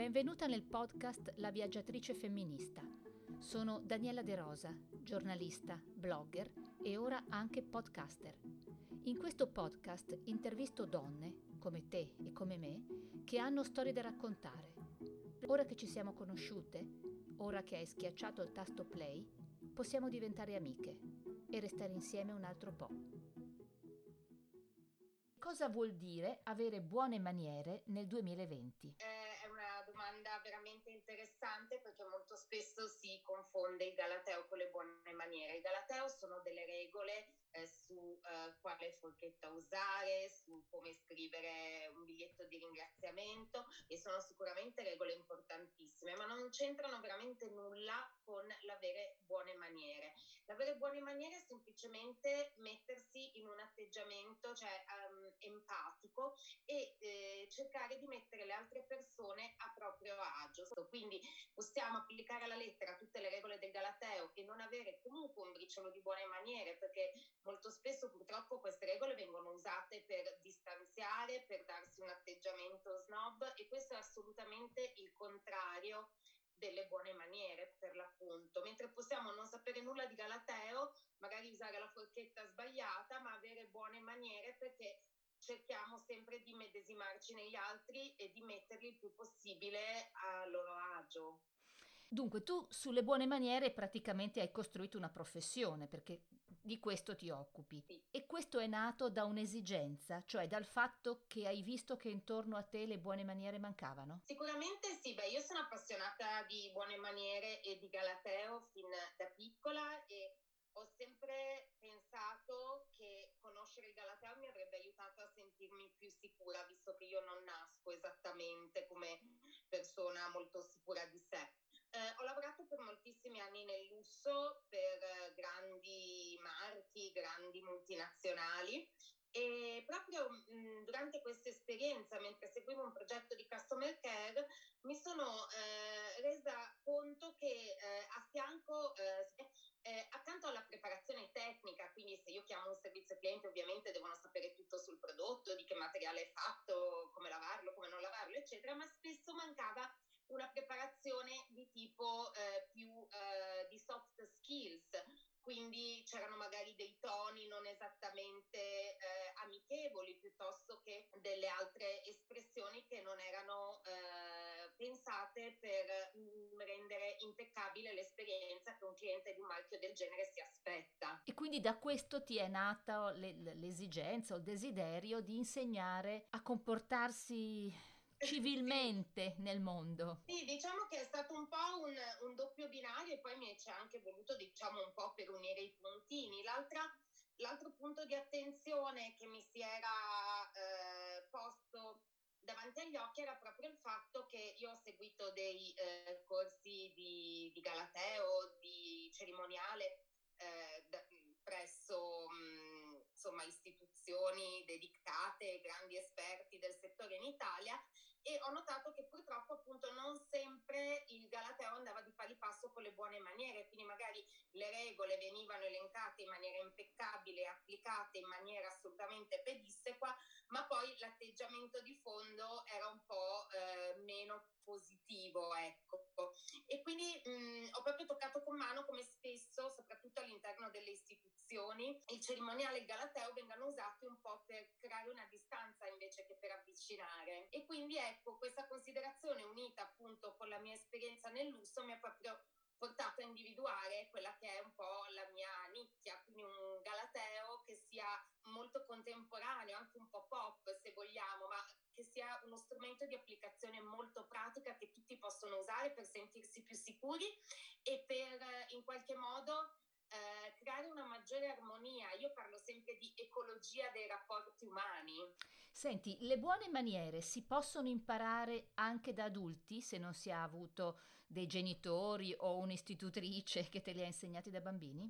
Benvenuta nel podcast La viaggiatrice femminista. Sono Daniela De Rosa, giornalista, blogger e ora anche podcaster. In questo podcast intervisto donne, come te e come me, che hanno storie da raccontare. Ora che ci siamo conosciute, ora che hai schiacciato il tasto play, possiamo diventare amiche e restare insieme un altro po'. Cosa vuol dire avere buone maniere nel 2020? Eh è una domanda veramente interessante perché molto spesso si confonde il Galateo con le buone maniere. Il Galateo sono delle regole eh, su eh, quale forchetta usare, su come scrivere un biglietto di ringraziamento e sono sicuramente regole importantissime, ma non c'entrano veramente nulla con l'avere buone maniere. L'avere buone maniere è semplicemente mettersi in un atteggiamento cioè, um, empatico e eh, cercare di mettere le altre persone a proprio agio. Quindi possiamo applicare alla lettera tutte le regole del Galateo e non avere comunque un briciolo di buone maniere perché molto spesso purtroppo queste regole vengono usate per distanziare, per darsi un atteggiamento snob e questo è assolutamente il contrario delle buone maniere per l'appunto, mentre possiamo non sapere nulla di Galateo, magari usare la forchetta sbagliata, ma avere buone maniere perché cerchiamo sempre di medesimarci negli altri e di metterli il più possibile a loro agio. Dunque, tu sulle buone maniere praticamente hai costruito una professione perché di questo ti occupi. Sì. E questo è nato da un'esigenza, cioè dal fatto che hai visto che intorno a te le buone maniere mancavano? Sicuramente sì, beh, io sono appassionata di buone maniere e di Galateo fin da piccola e ho sempre pensato che conoscere il Galateo mi avrebbe aiutato a sentirmi più sicura, visto che io non nasco esattamente come persona molto sicura di sé. Eh, ho lavorato per moltissimi anni nel lusso per eh, grandi marchi, grandi multinazionali e proprio mh, durante questa esperienza, mentre seguivo un progetto di customer care, mi sono eh, resa conto che eh, a fianco, eh, eh, accanto alla preparazione tecnica, quindi se io chiamo un servizio cliente ovviamente devono sapere tutto sul prodotto, di che materiale è fatto, come lavarlo, come non lavarlo, eccetera, ma spesso mancava una preparazione di tipo eh, più eh, di soft skills, quindi c'erano magari dei toni non esattamente eh, amichevoli piuttosto che delle altre espressioni che non erano eh, pensate per mm, rendere impeccabile l'esperienza che un cliente di un marchio del genere si aspetta. E quindi da questo ti è nata l'esigenza o il desiderio di insegnare a comportarsi civilmente nel mondo. Sì, diciamo che è stato un po' un, un doppio binario e poi mi ci è anche voluto diciamo un po' per unire i puntini. L'altra, l'altro punto di attenzione che mi si era eh, posto davanti agli occhi era proprio il fatto che io ho seguito dei eh, corsi di, di Galateo, di cerimoniale eh, presso mh, insomma, istituzioni dedicate, grandi esperti del settore in Italia e ho notato che purtroppo appunto non sempre il Galateo andava di pari passo con le buone maniere, quindi magari le regole venivano elencate in maniera impeccabile, applicate in maniera assolutamente pedissequa, ma poi l'atteggiamento di fondo era un po' eh, meno positivo, ecco. E quindi mh, ho proprio toccato con mano come spesso, soprattutto all'interno delle istituzioni, il cerimoniale galateo vengano usati un po' per creare una distanza invece che per avvicinare. E quindi ecco, questa considerazione unita appunto con la mia esperienza nel lusso mi ha proprio portato a individuare quella che è un po' la mia nicchia, quindi un galateo che sia molto contemporaneo, anche un po' pop se vogliamo, ma che sia uno strumento di applicazione molto pratica che tutti possono usare per sentirsi più sicuri e per in qualche modo eh, creare una maggiore armonia. Io parlo sempre di ecologia dei rapporti umani. Senti, le buone maniere si possono imparare anche da adulti se non si ha avuto dei genitori o un'istitutrice che te li ha insegnati da bambini?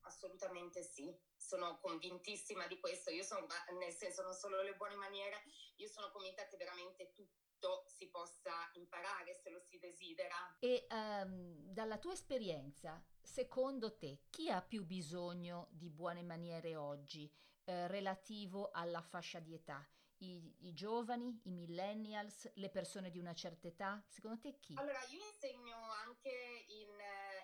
Assolutamente sì, sono convintissima di questo. Io sono, nel senso, non solo le buone maniere, io sono convinta che veramente tutti si possa imparare se lo si desidera. E um, dalla tua esperienza, secondo te, chi ha più bisogno di buone maniere oggi eh, relativo alla fascia di età? I, I, giovani, i millennials, le persone di una certa età? Secondo te chi? Allora, io insegno anche in,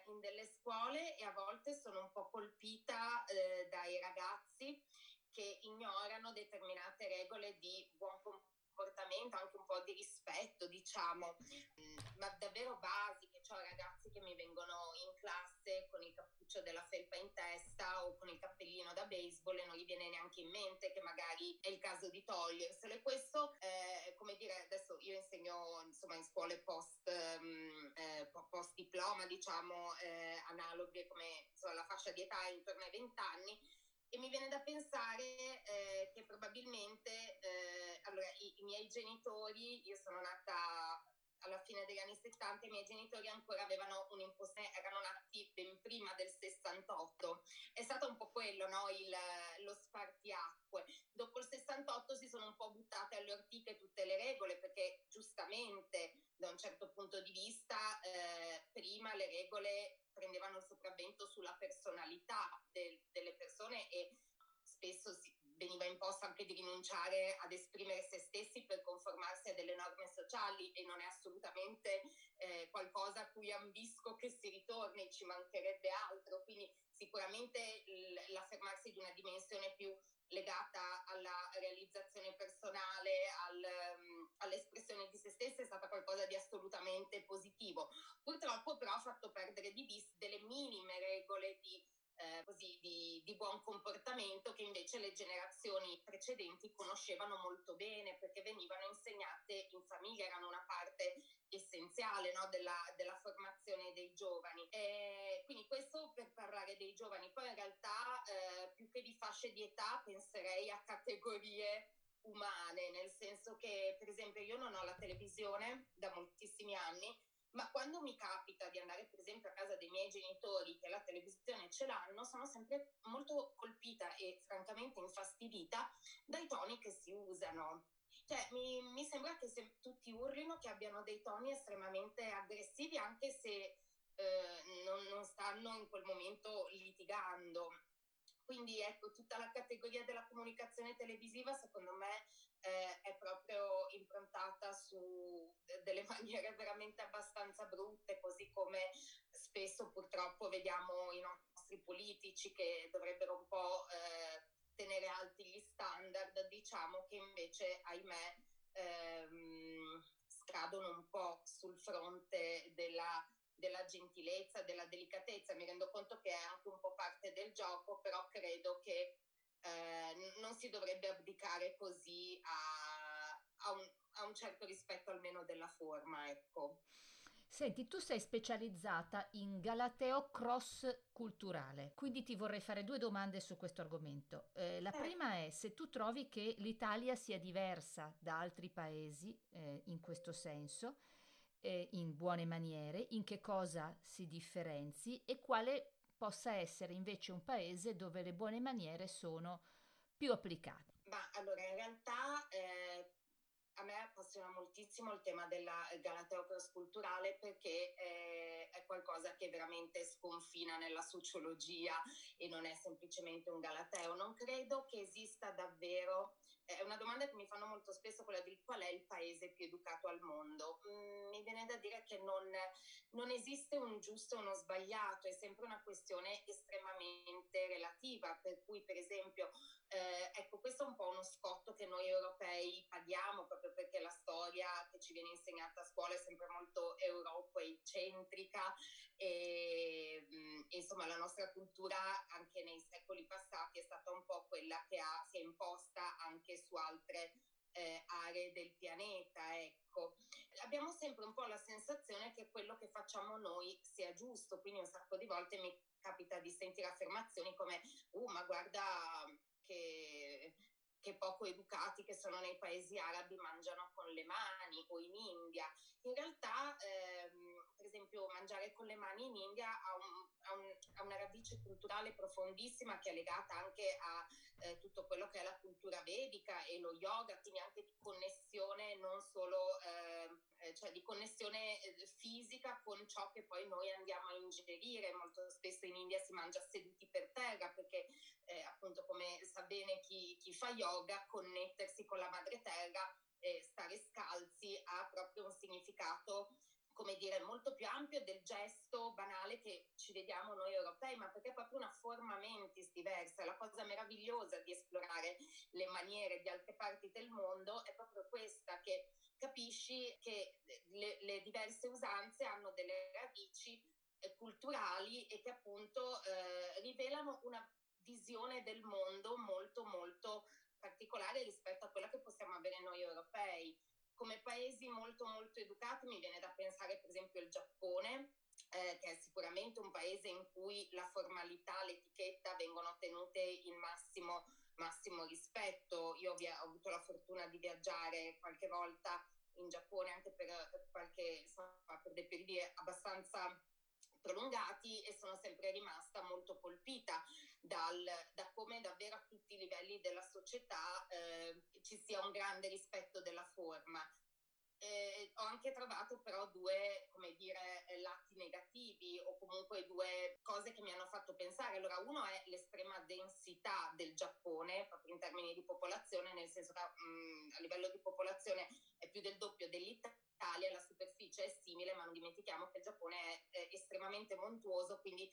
in delle scuole e a volte sono un po' colpita eh, dai ragazzi che ignorano determinate regole di buon comportamento comportamento, anche un po' di rispetto, diciamo, mm, ma davvero basiche, cioè ragazzi che mi vengono in classe con il cappuccio della felpa in testa o con il cappellino da baseball e non gli viene neanche in mente che magari è il caso di toglierselo. E questo, eh, come dire, adesso io insegno insomma in scuole post, um, eh, post diploma, diciamo, eh, analoghe come insomma, la fascia di età intorno ai 20 anni e mi viene da pensare eh, che probabilmente eh, allora, i, i, miei genitori, io sono nata alla fine degli anni 70, i miei genitori ancora avevano un'impostazione, erano nati ben prima del 68. È stato un po' quello, no? Il, lo spartiacque. Dopo il 68 si sono un po' buttate alle ortiche tutte le regole, perché giustamente da un certo punto di vista eh, prima le regole prendevano il sopravvento sulla personalità del, delle persone e spesso si, veniva imposto anche di rinunciare ad esprimere se stessi per conformarsi a delle norme sociali e non è assolutamente eh, qualcosa a cui ambisco che si ritorni, ci mancherebbe altro, quindi sicuramente l- l'affermarsi di una dimensione più legata alla realizzazione personale, al, um, all'espressione di se stessa è stata qualcosa di assolutamente positivo. Purtroppo però ha fatto perdere di vista delle minime regole di eh, così, buon comportamento che invece le generazioni precedenti conoscevano molto bene perché venivano insegnate in famiglia, erano una parte essenziale no, della, della, formazione dei giovani. E quindi questo per parlare dei giovani, poi in realtà eh, più che di fasce di età penserei a categorie umane, nel senso che per esempio io non ho la televisione da moltissimi anni, ma quando mi capita di andare per esempio a casa dei miei genitori che la televisione ce l'hanno, sono sempre molto colpita e francamente infastidita dai toni che si usano. Cioè, mi, mi sembra che se tutti urlino che abbiano dei toni estremamente aggressivi, anche se eh, non, non stanno in quel momento litigando. Quindi ecco, tutta la categoria della comunicazione televisiva secondo me eh, è proprio improntata su delle maniere veramente abbastanza brutte, così come spesso purtroppo vediamo i nostri politici che dovrebbero un po' eh, tenere alti gli standard, diciamo che invece, ahimè, ehm, scadono un po' sul fronte della della gentilezza, della delicatezza. Mi rendo conto che è anche un po' parte del gioco, però credo che eh, non si dovrebbe abdicare così a, a, un, a, un, certo rispetto almeno della forma, ecco. Senti, tu sei specializzata in galateo cross culturale, quindi ti vorrei fare due domande su questo argomento. Eh, la eh. prima è se tu trovi che l'Italia sia diversa da altri paesi eh, in questo senso eh, in buone maniere, in che cosa si differenzi e quale possa essere invece un paese dove le buone maniere sono più applicate. Ma allora in realtà eh, a me appassiona moltissimo il tema della Galateo cross culturale perché eh, è qualcosa che veramente sconfina nella sociologia e non è semplicemente un Galateo. Non credo è una domanda che mi fanno molto spesso, quella di qual è il paese più educato al mondo. Mm, mi viene da dire che non, non esiste un giusto o uno sbagliato, è sempre una questione estremamente relativa, per cui per esempio, eh, ecco questo è un po' uno scotto che noi europei paghiamo proprio perché la storia che ci viene insegnata a scuola è sempre molto europocentrica e, mm, e insomma la nostra cultura anche nei secoli passati è stata un po' quella che ha, si è imposta anche su altre eh, aree del pianeta. Ecco. Abbiamo sempre un po' la sensazione che quello che facciamo noi sia giusto, quindi un sacco di volte mi capita di sentire affermazioni come uh, ma guarda che, che poco educati che sono nei paesi arabi mangiano con le mani o in India. In realtà, ehm, per esempio, mangiare con le mani in India ha un, ha un, ha una radice culturale profondissima che è legata anche a eh, tutto quello che è la cultura vedica e lo yoga, quindi anche di connessione non solo, ehm, eh, cioè di connessione eh, fisica con ciò che poi noi andiamo a ingerire. Molto spesso in India si mangia seduti per terra perché eh, appunto come sa bene chi, chi fa yoga, connettersi con la madre terra e stare scalzi ha proprio un significato come dire, molto più ampio del gesto banale che ci vediamo noi europei, ma perché è proprio una forma mentis diversa. La cosa meravigliosa di esplorare le maniere di altre parti del mondo è proprio questa, che capisci che le, le diverse usanze hanno delle radici eh, culturali e che appunto eh, rivelano una visione del mondo molto molto particolare rispetto a quella che possiamo avere noi europei come paesi molto molto educati mi viene da pensare per esempio il Giappone, eh, che è sicuramente un paese in cui la formalità, l'etichetta vengono tenute in massimo, massimo rispetto. Io ho avuto la fortuna di viaggiare qualche volta in Giappone anche per, qualche, insomma, per dei periodi abbastanza prolungati e sono sempre rimasta molto colpita dal, da come davvero a tutti i livelli della società eh, ci sia un grande rispetto della forma. Eh, ho anche trovato però due, come dire, lati negativi o comunque due cose che mi hanno fatto pensare. Allora, uno è l'estrema densità del Giappone, proprio in termini di popolazione, nel senso che mh, mm, a livello di popolazione più del doppio dell'Italia Italia la superficie è simile, ma non dimentichiamo che il Giappone è, è estremamente montuoso, quindi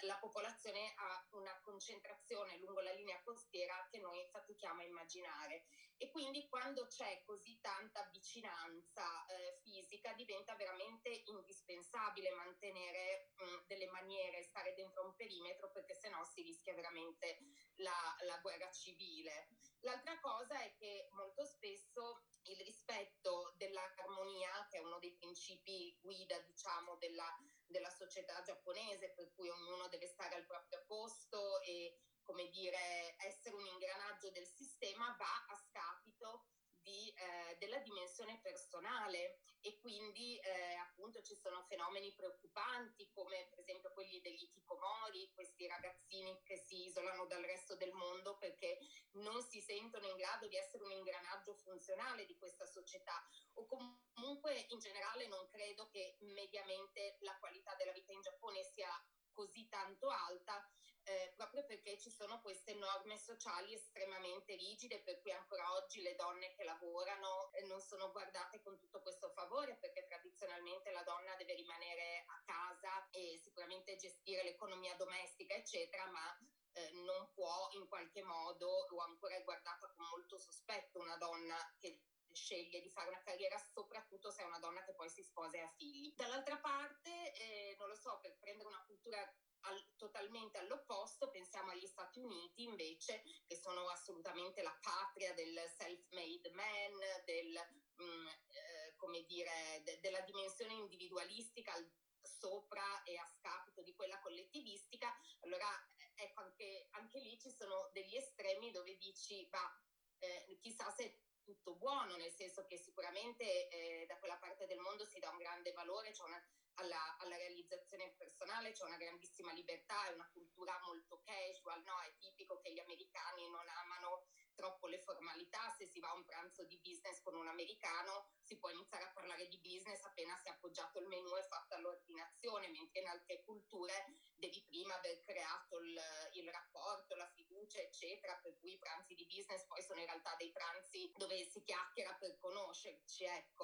la popolazione ha una concentrazione lungo la linea costiera che noi fatichiamo a immaginare. E quindi quando c'è così tanta vicinanza eh, fisica diventa veramente indispensabile mantenere mh, delle maniere, stare dentro un perimetro, perché sennò si rischia veramente la, la guerra civile. L'altra cosa è che molto spesso il rispetto dell'armonia, che è uno dei principi guida, diciamo, della, della società giapponese, per cui ognuno deve stare al proprio posto e, come dire, essere un ingranaggio del sistema, va a scapito di, eh, della dimensione personale. E quindi eh, appunto ci sono fenomeni preoccupanti come per esempio quelli degli hikikomori, questi ragazzini che si isolano dal resto del mondo perché non si sentono in grado di essere un ingranaggio funzionale di questa società. O comunque in generale non credo che mediamente la qualità della vita in Giappone sia così tanto alta eh, proprio perché ci sono queste norme sociali estremamente rigide per cui ancora oggi le donne che lavorano eh, non sono guardate con tutto questo favore perché tradizionalmente la donna deve rimanere a casa e sicuramente gestire l'economia domestica eccetera ma eh, non può in qualche modo o ancora è guardata con molto sospetto una donna che sceglie di fare una carriera soprattutto se è una donna che poi si sposa e ha figli. Dall'altra parte, eh, non lo so, per prendere una cultura al, totalmente all'opposto, pensiamo agli Stati Uniti invece, che sono assolutamente la patria del self-made man, del, mh, mm, eh, come dire, de, della dimensione individualistica al, sopra e a scapito di quella collettivistica, allora ecco anche, anche lì ci sono degli estremi dove dici, ma eh, chissà se tutto buono, nel senso che sicuramente eh, da quella parte del mondo si dà un grande valore cioè una, alla, alla, realizzazione personale, c'è una grandissima libertà, è una cultura molto casual, no? è tipico che gli americani non amano troppo le formalità, se si va a un pranzo di business con un americano si può iniziare a parlare di business appena si è appoggiato il menù e fatta l'ordinazione, mentre in altre culture devi prima aver creato il, il rapporto, la fiducia, eccetera, per cui i pranzi di business poi sono in realtà dei pranzi dove si chiacchiera per conoscerci, ecco.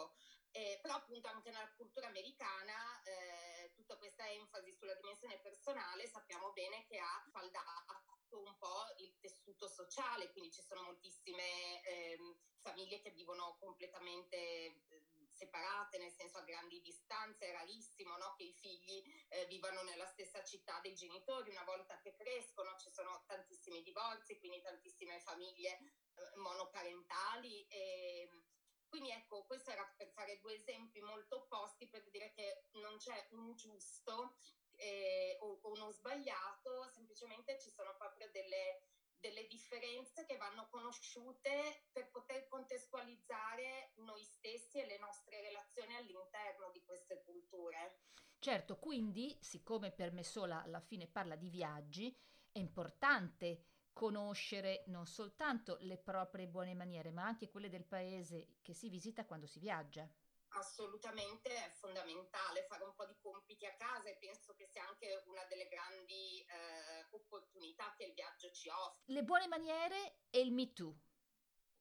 Però appunto anche nella cultura americana eh, tutta questa enfasi sulla dimensione personale sappiamo bene che ha faldato un po' il tessuto sociale, quindi ci sono moltissime eh, famiglie che vivono completamente eh, separate, nel senso a grandi distanze, è rarissimo no? che i figli eh, vivano nella stessa città dei genitori, una volta che crescono ci sono tantissimi divorzi, quindi tantissime famiglie eh, monoparentali e quindi ecco, questo era per fare due esempi molto opposti per dire che non c'è un giusto eh, o, uno sbagliato, semplicemente ci sono proprio delle, delle differenze che vanno conosciute per poter contestualizzare noi stessi e le nostre relazioni all'interno di queste culture. Certo, quindi, siccome per me sola alla fine parla di viaggi, è importante conoscere non soltanto le proprie buone maniere, ma anche quelle del paese che si visita quando si viaggia. Assolutamente è fondamentale fare un po' di compiti a casa e penso che sia anche una delle grandi eh, opportunità che il viaggio ci offre. Le buone maniere e il Me Too.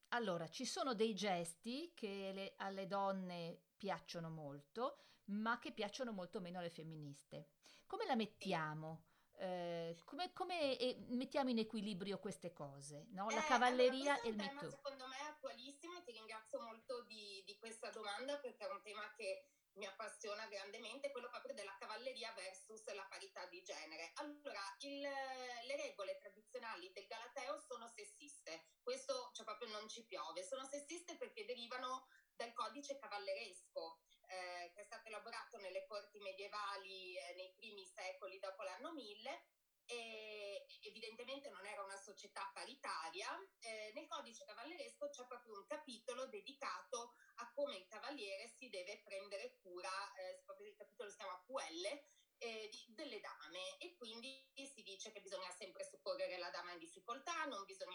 Allora, ci sono dei gesti che le, alle donne piacciono molto, ma che piacciono molto meno alle femministe. Come la mettiamo? Eh, come, come eh, mettiamo in equilibrio queste cose? No? La eh, cavalleria allora, e il Me Too. Secondo me è attualissimo e ti ringrazio molto di, di questa domanda perché è un tema che mi appassiona grandemente, quello proprio della cavalleria versus la parità di genere. Allora, il, le regole tradizionali del Galateo sono sessiste, questo cioè, proprio non ci piove, sono sessiste perché derivano dal codice cavalleresco. Eh, che è stato elaborato nelle corti medievali eh, nei primi secoli dopo l'anno 1000 e evidentemente non era una società paritaria, eh, nel codice cavalleresco c'è proprio un capitolo dedicato a come il cavaliere si deve prendere cura, eh, il capitolo si chiama Puelle, eh, di, delle dame. E quindi si dice che bisogna sempre soccorrere la dama in difficoltà, non bisogna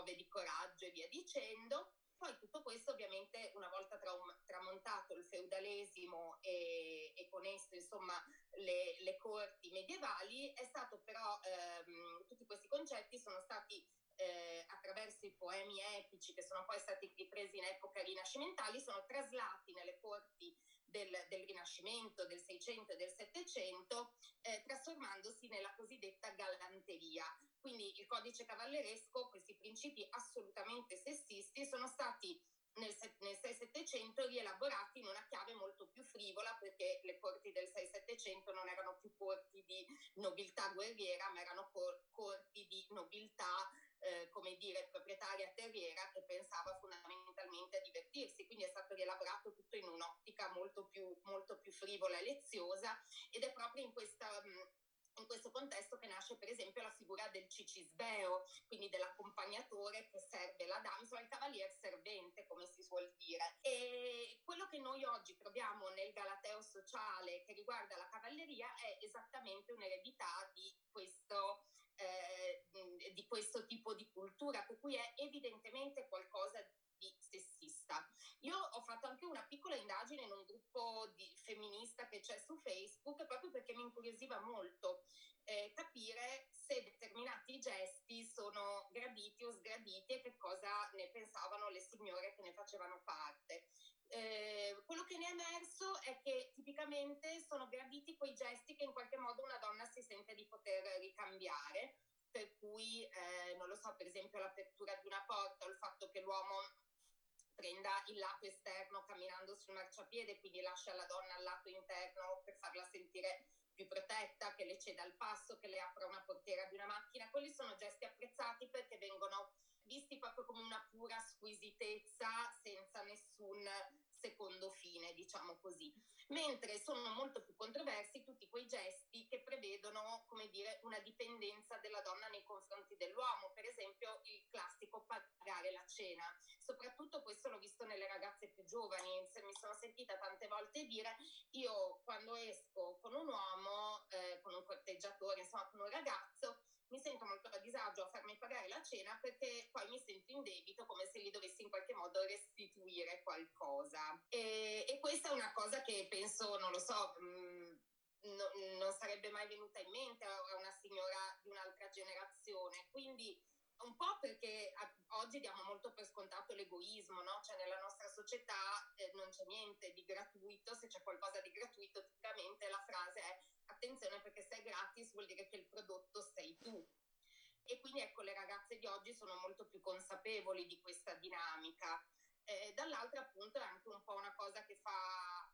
prove di coraggio e via dicendo. Poi tutto questo ovviamente una volta traum- tramontato il feudalesimo e, e con esso insomma le, le, corti medievali è stato però ehm, tutti questi concetti sono stati eh, attraverso i poemi epici che sono poi stati ripresi in epoca rinascimentali sono traslati nelle corti del, del Rinascimento, del Seicento e del Settecento, eh, trasformandosi nella cosiddetta galanteria. Quindi il codice cavalleresco, questi principi assolutamente sessisti, sono stati nel, nel 6-700 rielaborati in una chiave molto più frivola perché le corti del 6-700 non erano più corti di nobiltà guerriera ma erano cor- corti di nobiltà eh, come dire, proprietaria terriera che pensava fondamentalmente a divertirsi, quindi è stato rielaborato tutto in un'ottica molto più, molto più frivola e leziosa ed è proprio in questa... In questo contesto che nasce per esempio la figura del cicisbeo, quindi dell'accompagnatore che serve la insomma il cavalier servente come si suol dire. E quello che noi oggi troviamo nel galateo sociale che riguarda la cavalleria è esattamente un'eredità di questo eh, di questo tipo di cultura, per cui è evidentemente qualcosa di sessista. Io ho fatto anche una piccola indagine in un gruppo di femminista che c'è su Facebook proprio perché mi incuriosiva molto eh, capire se determinati gesti sono graditi o sgraditi e che cosa ne pensavano le signore che ne facevano parte. Eh, quello che ne è emerso è che tipicamente sono graditi quei gesti che in qualche modo una donna si sente di poter ricambiare, per cui, eh, non lo so, per esempio l'apertura di una porta o il fatto che l'uomo prenda il lato esterno camminando sul marciapiede, quindi lascia la donna al lato interno per farla sentire più protetta, che le ceda il passo, che le apra una portiera di una macchina. Quelli sono gesti apprezzati perché vengono visti proprio come una pura squisitezza senza nessun secondo fine, diciamo così. Mentre sono molto più controversi tutti quei gesti che prevedono, come dire, una dipendenza della donna nei confronti dell'uomo, per esempio il classico pagare la cena. Soprattutto questo l'ho visto nelle ragazze più giovani, mi sono sentita tante volte dire io quando esco con un uomo, eh, con un corteggiatore, insomma con un ragazzo, mi sento molto a disagio a farmi pagare la cena perché poi mi sento in debito come se gli dovessi in qualche modo restituire qualcosa. E, e questa è una cosa che penso, non lo so, mh, mm, no, non sarebbe mai venuta in mente a una signora di un'altra generazione. Quindi un po' perché oggi diamo molto per scontato l'egoismo, no? Cioè nella nostra società eh, non c'è niente di gratuito, se c'è qualcosa di gratuito tipicamente la frase è attenzione perché se è gratis vuol dire che il prodotto sei tu. E quindi ecco, le ragazze di oggi sono molto più consapevoli di questa dinamica. Eh, dall'altra appunto è anche un po' una cosa che fa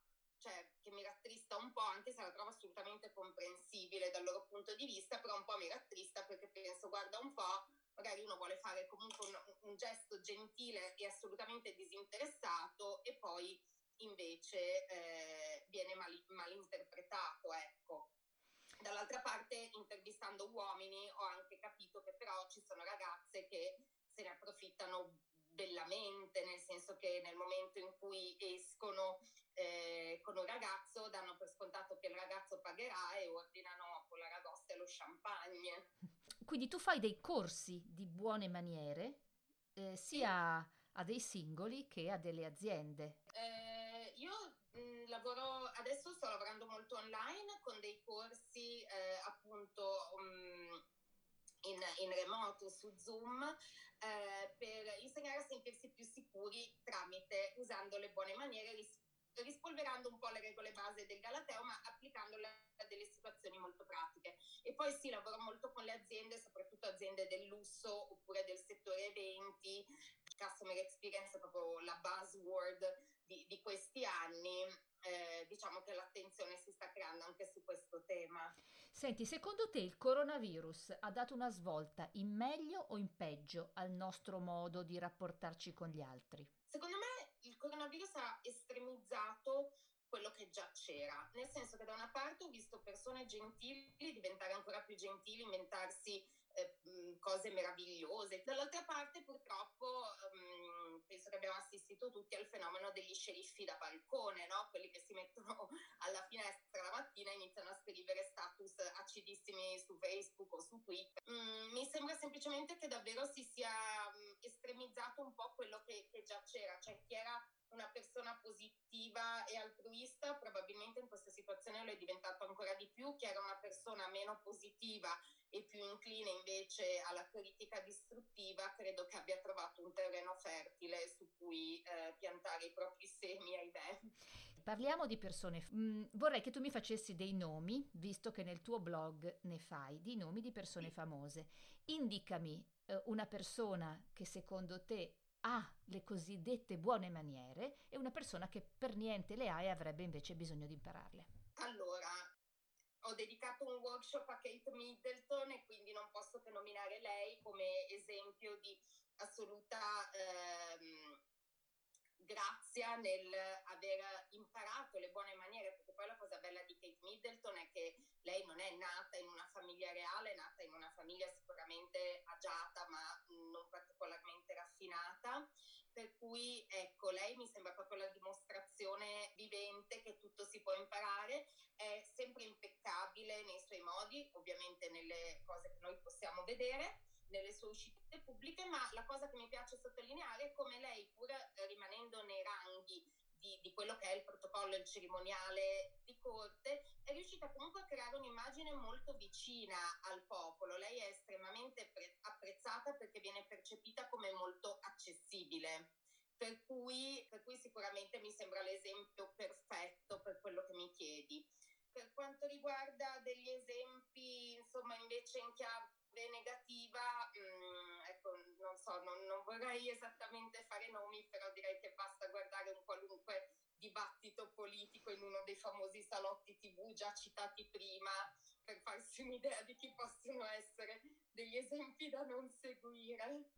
cioè, che mi rattrista un po', anche se la trovo assolutamente comprensibile dal loro punto di vista, però un po' mi rattrista perché penso, guarda un po', magari uno vuole fare comunque un, un gesto gentile e assolutamente disinteressato e poi invece eh, viene mal, malinterpretato, ecco. Dall'altra parte, intervistando uomini, ho anche capito che però ci sono ragazze che se ne approfittano bellamente, nel senso che nel momento in cui escono eh, con un ragazzo danno per scontato che il ragazzo pagherà e ordinano con la ragosta e lo champagne. Quindi tu fai dei corsi di buone maniere eh, sia a dei singoli che a delle aziende. Eh, io mh, mm, lavoro, adesso sto lavorando molto online con dei corsi eh, appunto um, in, in, remoto su Zoom eh, per insegnare a sentirsi più sicuri tramite usando le buone maniere ris- rispolverando un po' le regole base del Galateo, ma applicandole a delle situazioni molto pratiche. E poi sì, lavoro molto con le aziende, soprattutto aziende del lusso oppure del settore eventi. Customer experience è proprio la buzzword di, di questi anni. Eh, diciamo che l'attenzione si sta creando anche su questo tema. Senti, secondo te il coronavirus ha dato una svolta in meglio o in peggio al nostro modo di rapportarci con gli altri? Secondo coronavirus ha estremizzato quello che già c'era, nel senso che da una parte ho visto persone gentili diventare ancora più gentili, inventarsi eh, cose meravigliose, dall'altra parte purtroppo um, penso che abbiamo assistito tutti al fenomeno degli sceriffi da balcone, no? quelli che si mettono alla finestra la mattina e iniziano a scrivere status acidissimi su Facebook o su Twitter. Mm, mi sembra semplicemente che davvero si sia um, estremizzato un po' quello che, che già c'era, cioè chi era una persona positiva e altruista, probabilmente in questa situazione lo è diventato ancora di più, chi era una persona meno positiva e più incline invece alla critica distruttiva, credo che abbia trovato un terreno fertile su cui eh, piantare i propri semi, ahimè. Parliamo di persone. Mm, vorrei che tu mi facessi dei nomi, visto che nel tuo blog ne fai, di nomi di persone sì. famose. Indicami eh, una persona che secondo te ha le cosiddette buone maniere e una persona che per niente le ha e avrebbe invece bisogno di impararle. Allora, ho dedicato un workshop a Kate Middleton e quindi non posso che nominare lei come esempio di assoluta ehm, grazia nel aver imparato le buone maniere, perché poi la cosa bella di Kate Middleton è che lei non è nata in una famiglia reale, è nata in una famiglia sicuramente agiata ma non particolarmente raffinata, per cui ecco, lei mi sembra proprio la dimostrazione vivente che tutto si può imparare, è sempre impeccabile nei suoi modi, ovviamente nelle cose che noi possiamo vedere nelle sue uscite pubbliche, ma la cosa che mi piace sottolineare è come lei, pur eh, rimanendo nei ranghi di, di, quello che è il protocollo il cerimoniale di corte, è riuscita comunque a creare un'immagine molto vicina al popolo. Lei è estremamente pre- apprezzata perché viene percepita come molto accessibile. Per cui, per cui sicuramente mi sembra l'esempio perfetto per quello che mi chiedi. Per quanto riguarda degli esempi, insomma, invece in chiave negativa, mh, mm, ecco, non so, non, non, vorrei esattamente fare nomi, però direi che basta guardare un qualunque dibattito politico in uno dei famosi salotti tv già citati prima per farsi un'idea di chi possono essere degli esempi da non seguire.